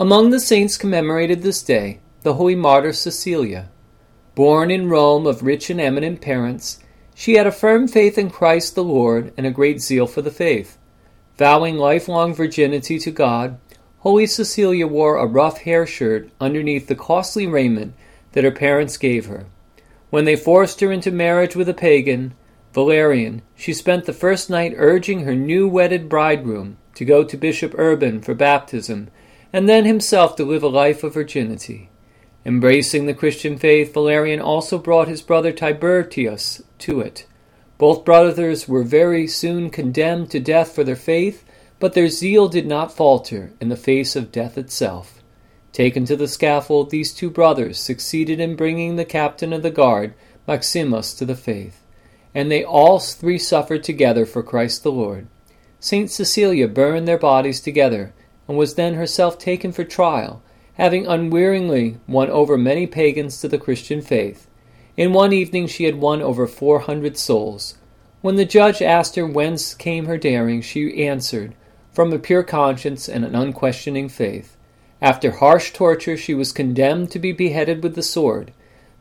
Among the saints commemorated this day, the holy martyr Cecilia. Born in Rome of rich and eminent parents, she had a firm faith in Christ the Lord and a great zeal for the faith. Vowing lifelong virginity to God, Holy Cecilia wore a rough hair shirt underneath the costly raiment that her parents gave her. When they forced her into marriage with a pagan, Valerian, she spent the first night urging her new wedded bridegroom to go to Bishop Urban for baptism, and then himself to live a life of virginity. Embracing the Christian faith, Valerian also brought his brother Tiburtius to it. Both brothers were very soon condemned to death for their faith, but their zeal did not falter in the face of death itself. Taken to the scaffold, these two brothers succeeded in bringing the captain of the guard, Maximus, to the faith, and they all three suffered together for Christ the Lord. Saint Cecilia burned their bodies together, and was then herself taken for trial, having unwearingly won over many pagans to the Christian faith. In one evening she had won over four hundred souls. When the judge asked her whence came her daring, she answered, from a pure conscience and an unquestioning faith. After harsh torture, she was condemned to be beheaded with the sword.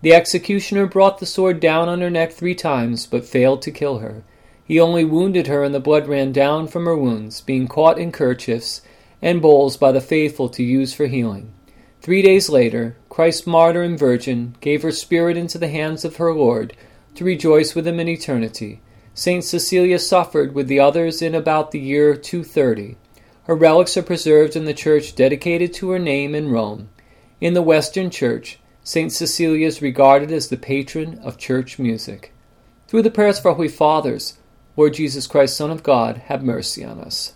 The executioner brought the sword down on her neck three times, but failed to kill her. He only wounded her, and the blood ran down from her wounds, being caught in kerchiefs and bowls by the faithful to use for healing. Three days later, Christ, martyr and virgin, gave her spirit into the hands of her Lord to rejoice with him in eternity. Saint Cecilia suffered with the others in about the year 230. Her relics are preserved in the church dedicated to her name in Rome. In the Western Church, Saint Cecilia is regarded as the patron of church music. Through the prayers of our Holy Fathers, Lord Jesus Christ, Son of God, have mercy on us.